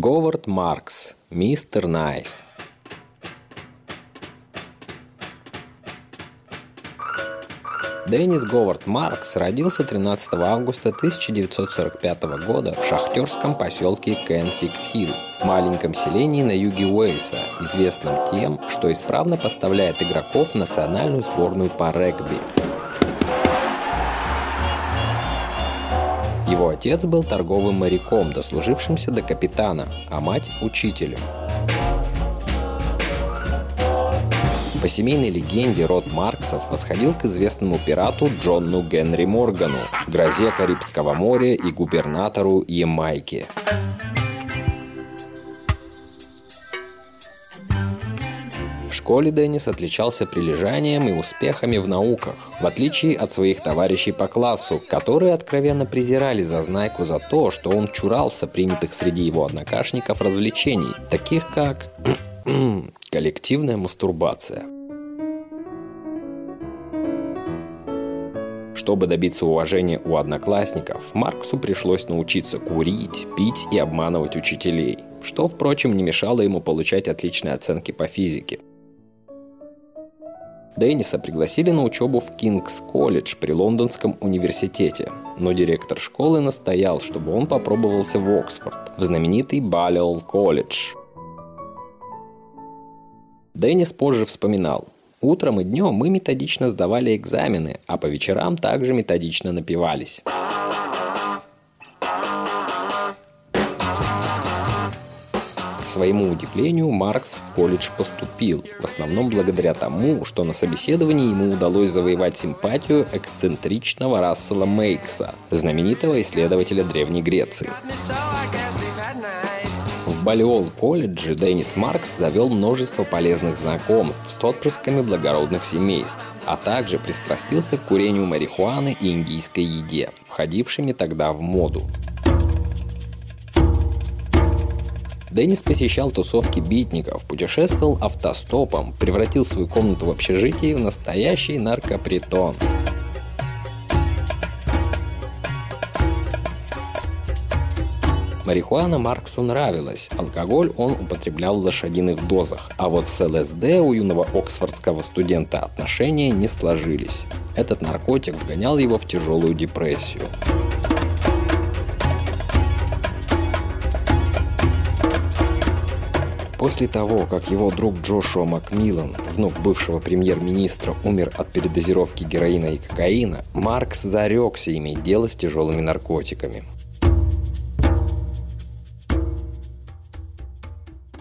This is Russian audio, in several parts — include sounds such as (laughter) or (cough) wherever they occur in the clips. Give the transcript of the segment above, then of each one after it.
Говард Маркс, мистер Найс. Деннис Говард Маркс родился 13 августа 1945 года в шахтерском поселке Кенфиг-Хилл, маленьком селении на юге Уэльса, известном тем, что исправно поставляет игроков в национальную сборную по регби. Его отец был торговым моряком, дослужившимся до капитана, а мать – учителем. По семейной легенде род Марксов восходил к известному пирату Джону Генри Моргану, грозе Карибского моря и губернатору Ямайки. Школе Деннис отличался прилежанием и успехами в науках, в отличие от своих товарищей по классу, которые откровенно презирали Зазнайку за то, что он чурался принятых среди его однокашников развлечений, таких как (clears throat) коллективная мастурбация. Чтобы добиться уважения у одноклассников, Марксу пришлось научиться курить, пить и обманывать учителей, что, впрочем, не мешало ему получать отличные оценки по физике. Денниса пригласили на учебу в Кингс-колледж при Лондонском университете, но директор школы настоял, чтобы он попробовался в Оксфорд, в знаменитый Баллиол колледж. Деннис позже вспоминал. Утром и днем мы методично сдавали экзамены, а по вечерам также методично напивались. Своему удивлению, Маркс в колледж поступил, в основном благодаря тому, что на собеседовании ему удалось завоевать симпатию эксцентричного Рассела Мейкса, знаменитого исследователя Древней Греции. В Балиол колледже Деннис Маркс завел множество полезных знакомств с отпрысками благородных семейств, а также пристрастился к курению марихуаны и индийской еде, входившими тогда в моду. Деннис посещал тусовки битников, путешествовал автостопом, превратил свою комнату в общежитие в настоящий наркопритон – Марихуана Марксу нравилась, алкоголь он употреблял в лошадиных дозах, а вот с ЛСД у юного оксфордского студента отношения не сложились. Этот наркотик вгонял его в тяжелую депрессию. После того, как его друг Джошуа Макмиллан, внук бывшего премьер-министра, умер от передозировки героина и кокаина, Маркс зарекся иметь дело с тяжелыми наркотиками.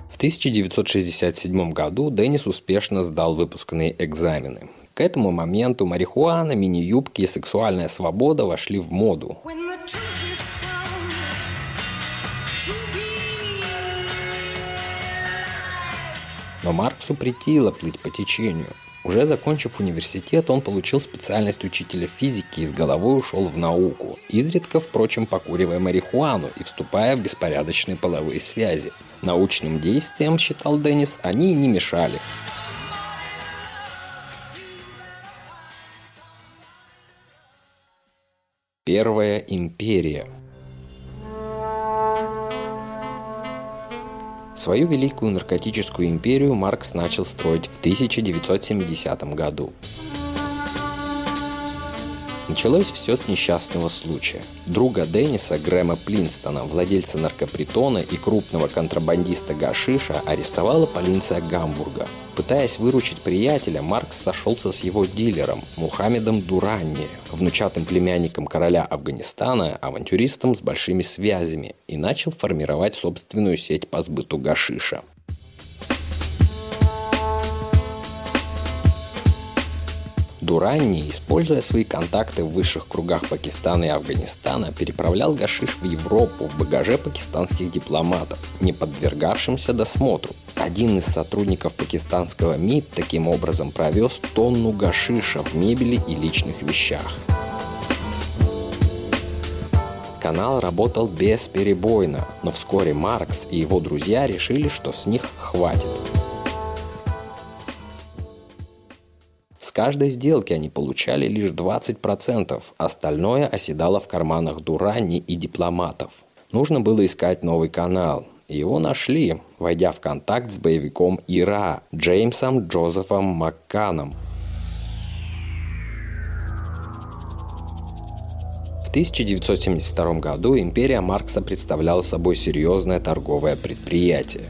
В 1967 году Деннис успешно сдал выпускные экзамены. К этому моменту марихуана, мини-юбки и сексуальная свобода вошли в моду. Но Марксу притило плыть по течению. Уже закончив университет, он получил специальность учителя физики и с головой ушел в науку, изредка, впрочем, покуривая марихуану и вступая в беспорядочные половые связи. Научным действиям, считал Деннис, они не мешали. Первая империя Свою великую наркотическую империю Маркс начал строить в 1970 году. Началось все с несчастного случая. Друга Денниса, Грэма Плинстона, владельца наркопритона и крупного контрабандиста Гашиша, арестовала полиция Гамбурга. Пытаясь выручить приятеля, Маркс сошелся с его дилером Мухаммедом Дуранни, внучатым племянником короля Афганистана, авантюристом с большими связями, и начал формировать собственную сеть по сбыту гашиша. Дуранни, используя свои контакты в высших кругах Пакистана и Афганистана, переправлял гашиш в Европу в багаже пакистанских дипломатов, не подвергавшимся досмотру. Один из сотрудников пакистанского МИД таким образом провез тонну гашиша в мебели и личных вещах. Канал работал бесперебойно, но вскоре Маркс и его друзья решили, что с них хватит. Каждой сделки они получали лишь 20%, остальное оседало в карманах Дурани и дипломатов. Нужно было искать новый канал. его нашли, войдя в контакт с боевиком Ира Джеймсом Джозефом Макканом. В 1972 году империя Маркса представляла собой серьезное торговое предприятие.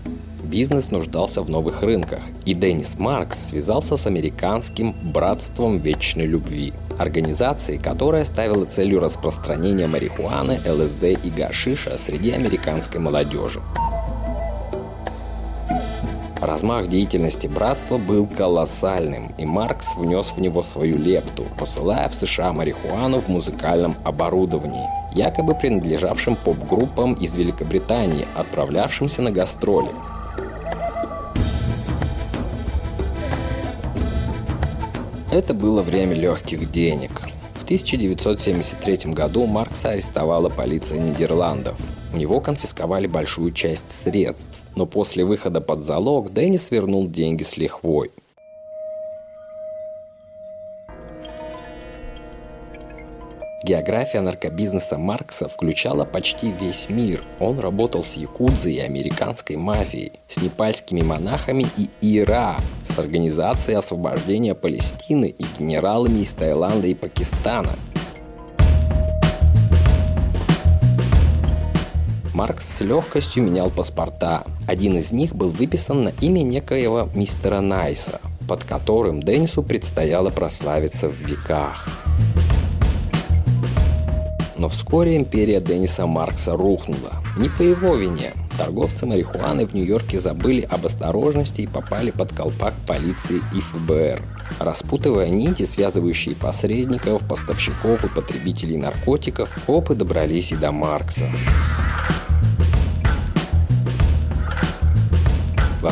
Бизнес нуждался в новых рынках, и Деннис Маркс связался с американским «Братством вечной любви», организацией, которая ставила целью распространения марихуаны, ЛСД и гашиша среди американской молодежи. Размах деятельности братства был колоссальным, и Маркс внес в него свою лепту, посылая в США марихуану в музыкальном оборудовании, якобы принадлежавшим поп-группам из Великобритании, отправлявшимся на гастроли. Это было время легких денег. В 1973 году Маркса арестовала полиция Нидерландов. У него конфисковали большую часть средств, но после выхода под залог Деннис вернул деньги с лихвой – География наркобизнеса Маркса включала почти весь мир. Он работал с якудзой и американской мафией, с непальскими монахами и ИРА, с Организацией освобождения Палестины и генералами из Таиланда и Пакистана. Маркс с легкостью менял паспорта. Один из них был выписан на имя некоего мистера Найса, под которым Деннису предстояло прославиться в веках. Но вскоре империя Денниса Маркса рухнула. Не по его вине. Торговцы марихуаны в Нью-Йорке забыли об осторожности и попали под колпак полиции и ФБР. Распутывая нити, связывающие посредников, поставщиков и потребителей наркотиков, копы добрались и до Маркса.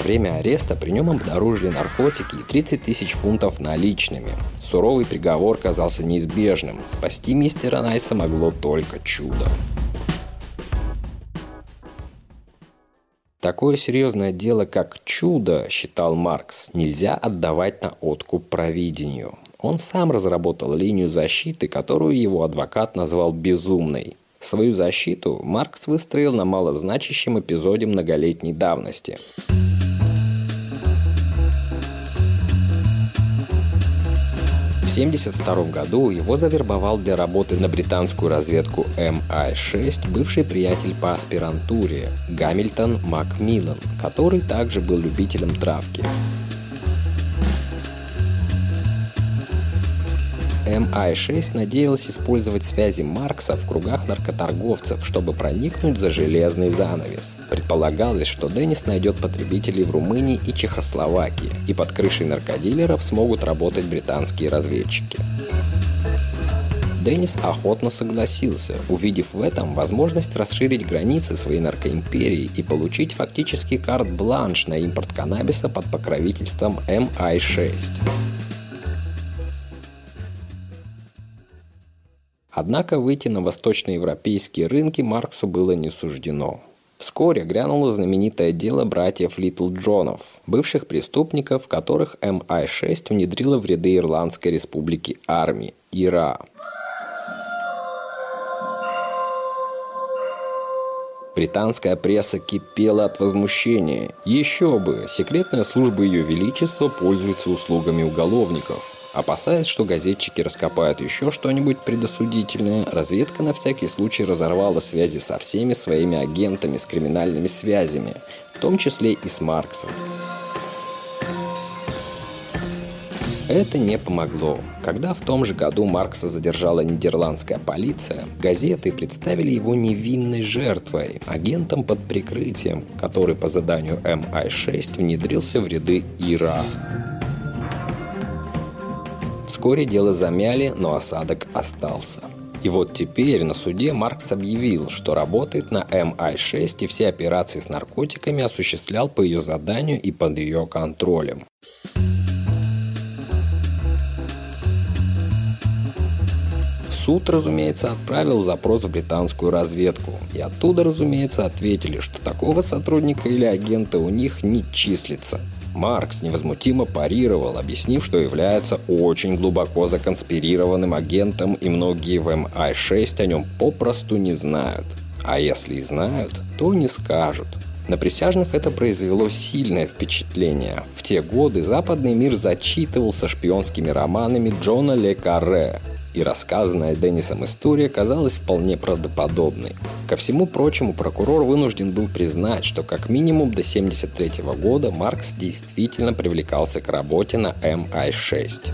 Время ареста при нем обнаружили наркотики и 30 тысяч фунтов наличными. Суровый приговор казался неизбежным. Спасти мистера Найса могло только чудо. Такое серьезное дело, как чудо, считал Маркс, нельзя отдавать на откуп провидению. Он сам разработал линию защиты, которую его адвокат назвал «безумной». Свою защиту Маркс выстроил на малозначащем эпизоде многолетней давности – 1972 году его завербовал для работы на британскую разведку MI6 бывший приятель по аспирантуре Гамильтон Макмиллан, который также был любителем травки. MI6 надеялась использовать связи Маркса в кругах наркоторговцев, чтобы проникнуть за железный занавес. Предполагалось, что Деннис найдет потребителей в Румынии и Чехословакии, и под крышей наркодилеров смогут работать британские разведчики. Деннис охотно согласился, увидев в этом возможность расширить границы своей наркоимперии и получить фактически карт-бланш на импорт каннабиса под покровительством MI6. Однако выйти на восточноевропейские рынки Марксу было не суждено. Вскоре грянуло знаменитое дело братьев Литл Джонов, бывших преступников, которых MI6 внедрила в ряды Ирландской республики армии, ИРА. Британская пресса кипела от возмущения. Еще бы, секретная служба Ее Величества пользуется услугами уголовников. Опасаясь, что газетчики раскопают еще что-нибудь предосудительное, разведка на всякий случай разорвала связи со всеми своими агентами с криминальными связями, в том числе и с Марксом. Это не помогло. Когда в том же году Маркса задержала нидерландская полиция, газеты представили его невинной жертвой, агентом под прикрытием, который по заданию MI6 внедрился в ряды ИРА. Вскоре дело замяли, но осадок остался. И вот теперь на суде Маркс объявил, что работает на MI6 и все операции с наркотиками осуществлял по ее заданию и под ее контролем. Суд, разумеется, отправил запрос в британскую разведку. И оттуда, разумеется, ответили, что такого сотрудника или агента у них не числится – Маркс невозмутимо парировал, объяснив, что является очень глубоко законспирированным агентом, и многие в МИ-6 о нем попросту не знают. А если и знают, то не скажут. На присяжных это произвело сильное впечатление. В те годы западный мир зачитывался шпионскими романами Джона Ле Карре, и рассказанная Деннисом история казалась вполне правдоподобной. Ко всему прочему, прокурор вынужден был признать, что как минимум до 1973 года Маркс действительно привлекался к работе на MI6.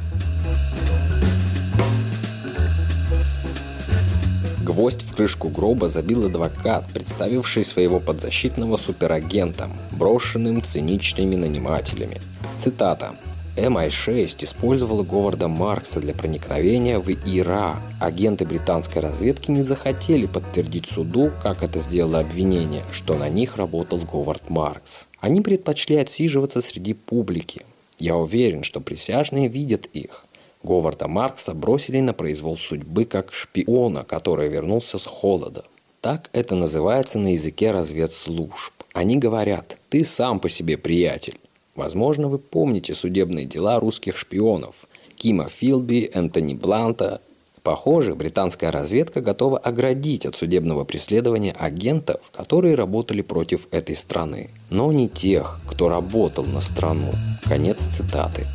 Гвоздь в крышку гроба забил адвокат, представивший своего подзащитного суперагентом, брошенным циничными нанимателями. Цитата. MI6 использовала Говарда Маркса для проникновения в Ира. Агенты британской разведки не захотели подтвердить суду, как это сделало обвинение, что на них работал Говард Маркс. Они предпочли отсиживаться среди публики. Я уверен, что присяжные видят их. Говарда Маркса бросили на произвол судьбы как шпиона, который вернулся с холода. Так это называется на языке разведслужб. Они говорят, ты сам по себе приятель. Возможно, вы помните судебные дела русских шпионов Кима Филби, Энтони Бланта. Похоже, британская разведка готова оградить от судебного преследования агентов, которые работали против этой страны, но не тех, кто работал на страну. Конец цитаты.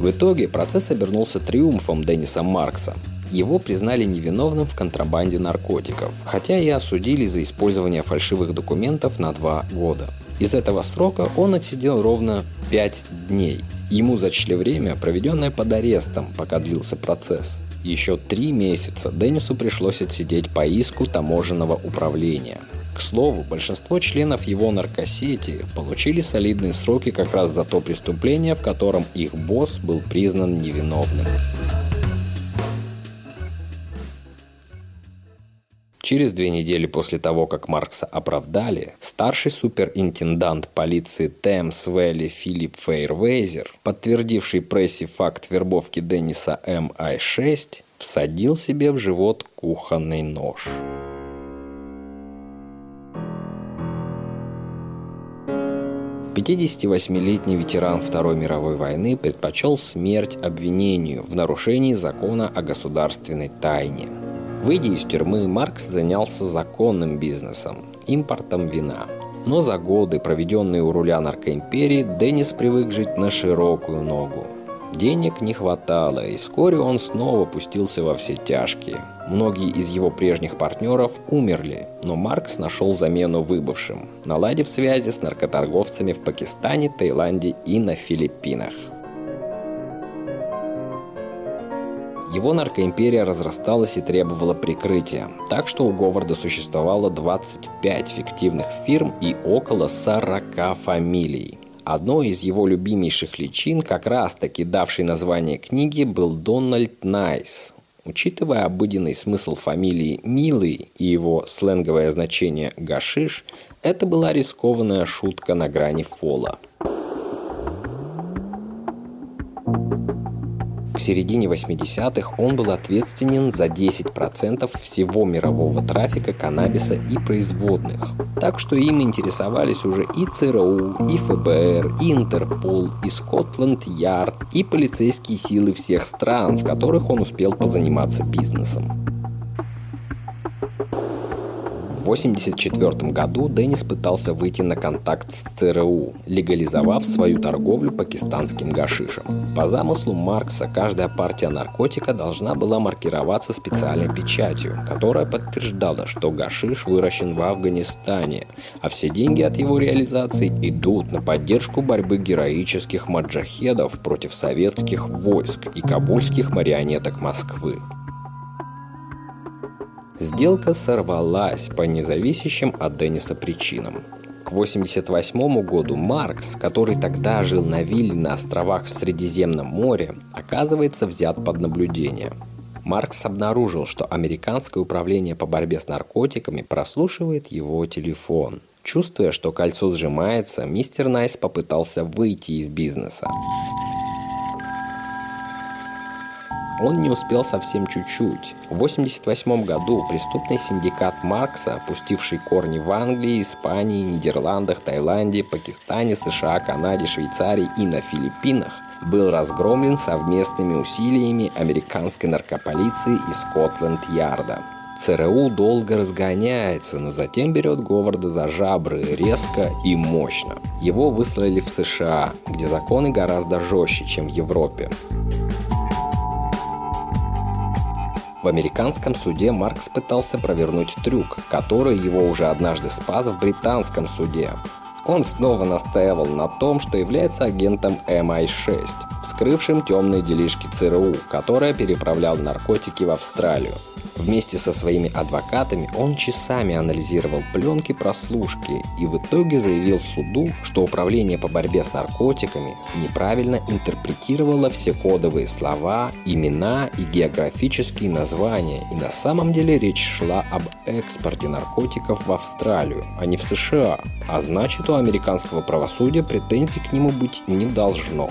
В итоге процесс обернулся триумфом Денниса Маркса. Его признали невиновным в контрабанде наркотиков, хотя и осудили за использование фальшивых документов на два года. Из этого срока он отсидел ровно 5 дней. Ему зачли время, проведенное под арестом, пока длился процесс. Еще три месяца Деннису пришлось отсидеть по иску таможенного управления. К слову, большинство членов его наркосети получили солидные сроки как раз за то преступление, в котором их босс был признан невиновным. Через две недели после того, как Маркса оправдали, старший суперинтендант полиции Темс Вэлли Филипп Фейрвейзер, подтвердивший прессе факт вербовки Денниса МИ-6, всадил себе в живот кухонный нож. 58-летний ветеран Второй мировой войны предпочел смерть обвинению в нарушении закона о государственной тайне – Выйдя из тюрьмы, Маркс занялся законным бизнесом – импортом вина. Но за годы, проведенные у руля наркоимперии, Деннис привык жить на широкую ногу. Денег не хватало, и вскоре он снова пустился во все тяжкие. Многие из его прежних партнеров умерли, но Маркс нашел замену выбывшим, наладив связи с наркоторговцами в Пакистане, Таиланде и на Филиппинах. Его наркоимперия разрасталась и требовала прикрытия, так что у Говарда существовало 25 фиктивных фирм и около 40 фамилий. Одной из его любимейших личин, как раз-таки давшей название книги, был Дональд Найс. Учитывая обыденный смысл фамилии Милый и его сленговое значение «гашиш», это была рискованная шутка на грани фола – К середине 80-х он был ответственен за 10% всего мирового трафика каннабиса и производных. Так что им интересовались уже и ЦРУ, и ФБР, и Интерпол, и Скотланд-Ярд, и полицейские силы всех стран, в которых он успел позаниматься бизнесом. В 1984 году Деннис пытался выйти на контакт с ЦРУ, легализовав свою торговлю пакистанским гашишем. По замыслу Маркса, каждая партия наркотика должна была маркироваться специальной печатью, которая подтверждала, что гашиш выращен в Афганистане, а все деньги от его реализации идут на поддержку борьбы героических моджахедов против советских войск и кабульских марионеток Москвы. Сделка сорвалась по независящим от Денниса причинам. К 1988 году Маркс, который тогда жил на вилле на островах в Средиземном море, оказывается взят под наблюдение. Маркс обнаружил, что американское управление по борьбе с наркотиками прослушивает его телефон. Чувствуя, что кольцо сжимается, мистер Найс попытался выйти из бизнеса. Он не успел совсем чуть-чуть. В 1988 году преступный синдикат Маркса, пустивший корни в Англии, Испании, Нидерландах, Таиланде, Пакистане, США, Канаде, Швейцарии и на Филиппинах, был разгромлен совместными усилиями американской наркополиции и Скотланд-Ярда. ЦРУ долго разгоняется, но затем берет Говарда за жабры резко и мощно. Его выслали в США, где законы гораздо жестче, чем в Европе. В американском суде Маркс пытался провернуть трюк, который его уже однажды спас в британском суде. Он снова настаивал на том, что является агентом MI6, вскрывшим темные делишки ЦРУ, которая переправлял наркотики в Австралию. Вместе со своими адвокатами он часами анализировал пленки прослушки и в итоге заявил суду, что Управление по борьбе с наркотиками неправильно интерпретировало все кодовые слова, имена и географические названия, и на самом деле речь шла об экспорте наркотиков в Австралию, а не в США, а значит у американского правосудия претензий к нему быть не должно.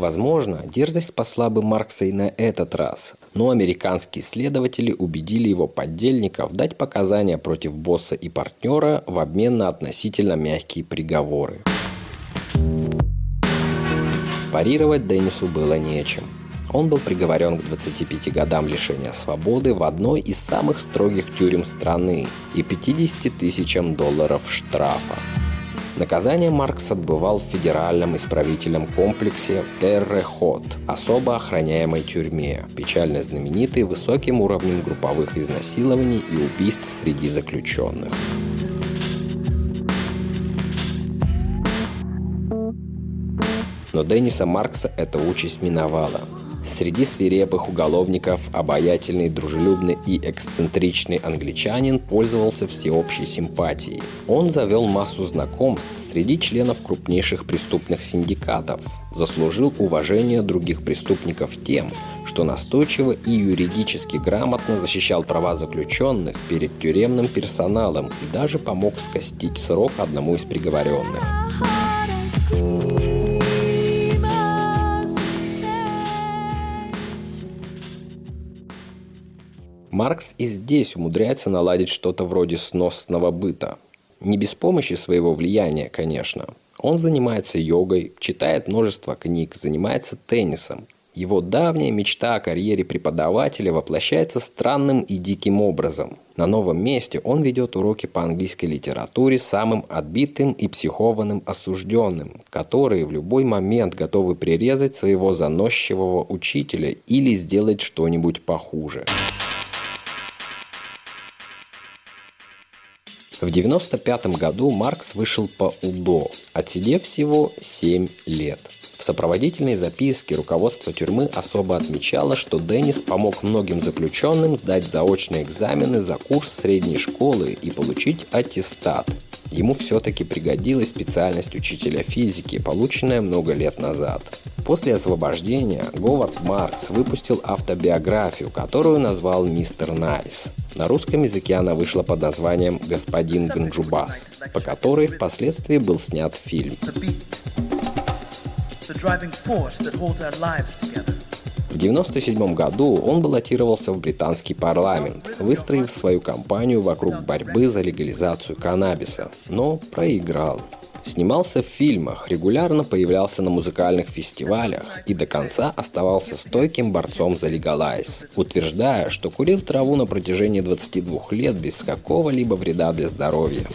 Возможно, дерзость спасла бы Маркса и на этот раз, но американские следователи убедили его поддельников дать показания против босса и партнера в обмен на относительно мягкие приговоры. Парировать Деннису было нечем. Он был приговорен к 25 годам лишения свободы в одной из самых строгих тюрем страны и 50 тысячам долларов штрафа. Наказание Маркс отбывал в федеральном исправительном комплексе Террехот, особо охраняемой тюрьме, печально знаменитой высоким уровнем групповых изнасилований и убийств среди заключенных. Но Денниса Маркса эта участь миновала. Среди свирепых уголовников обаятельный, дружелюбный и эксцентричный англичанин пользовался всеобщей симпатией. Он завел массу знакомств среди членов крупнейших преступных синдикатов, заслужил уважение других преступников тем, что настойчиво и юридически грамотно защищал права заключенных перед тюремным персоналом и даже помог скостить срок одному из приговоренных. Маркс и здесь умудряется наладить что-то вроде сносного быта. Не без помощи своего влияния, конечно. Он занимается йогой, читает множество книг, занимается теннисом. Его давняя мечта о карьере преподавателя воплощается странным и диким образом. На новом месте он ведет уроки по английской литературе самым отбитым и психованным осужденным, которые в любой момент готовы прирезать своего заносчивого учителя или сделать что-нибудь похуже. В 1995 году Маркс вышел по УДО, отсидев всего 7 лет. В сопроводительной записке руководство тюрьмы особо отмечало, что Деннис помог многим заключенным сдать заочные экзамены за курс средней школы и получить аттестат. Ему все-таки пригодилась специальность учителя физики, полученная много лет назад. После освобождения Говард Маркс выпустил автобиографию, которую назвал «Мистер Найс». На русском языке она вышла под названием «Господин Ганджубас», по которой впоследствии был снят фильм. В 1997 году он баллотировался в британский парламент, выстроив свою кампанию вокруг борьбы за легализацию каннабиса, но проиграл. Снимался в фильмах, регулярно появлялся на музыкальных фестивалях и до конца оставался стойким борцом за легалайз, утверждая, что курил траву на протяжении 22 лет без какого-либо вреда для здоровья.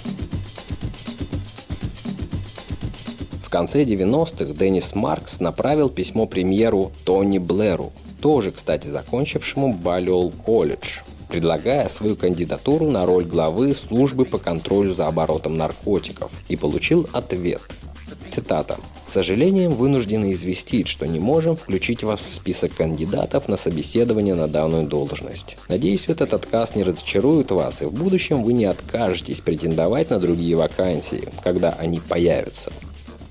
В конце 90-х Деннис Маркс направил письмо премьеру Тони Блэру, тоже, кстати, закончившему Балиол колледж, предлагая свою кандидатуру на роль главы службы по контролю за оборотом наркотиков, и получил ответ. Цитата. «С сожалением вынуждены известить, что не можем включить вас в список кандидатов на собеседование на данную должность. Надеюсь, этот отказ не разочарует вас, и в будущем вы не откажетесь претендовать на другие вакансии, когда они появятся».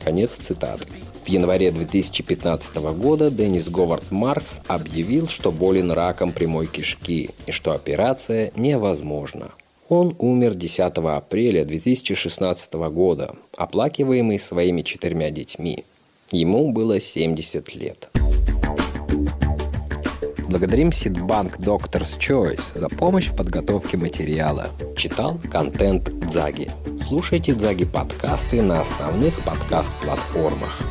Конец цитаты. В январе 2015 года Деннис Говард Маркс объявил, что болен раком прямой кишки и что операция невозможна. Он умер 10 апреля 2016 года, оплакиваемый своими четырьмя детьми. Ему было 70 лет. Благодарим Сидбанк Doctor's Choice за помощь в подготовке материала. Читал контент Дзаги. Слушайте Дзаги подкасты на основных подкаст-платформах.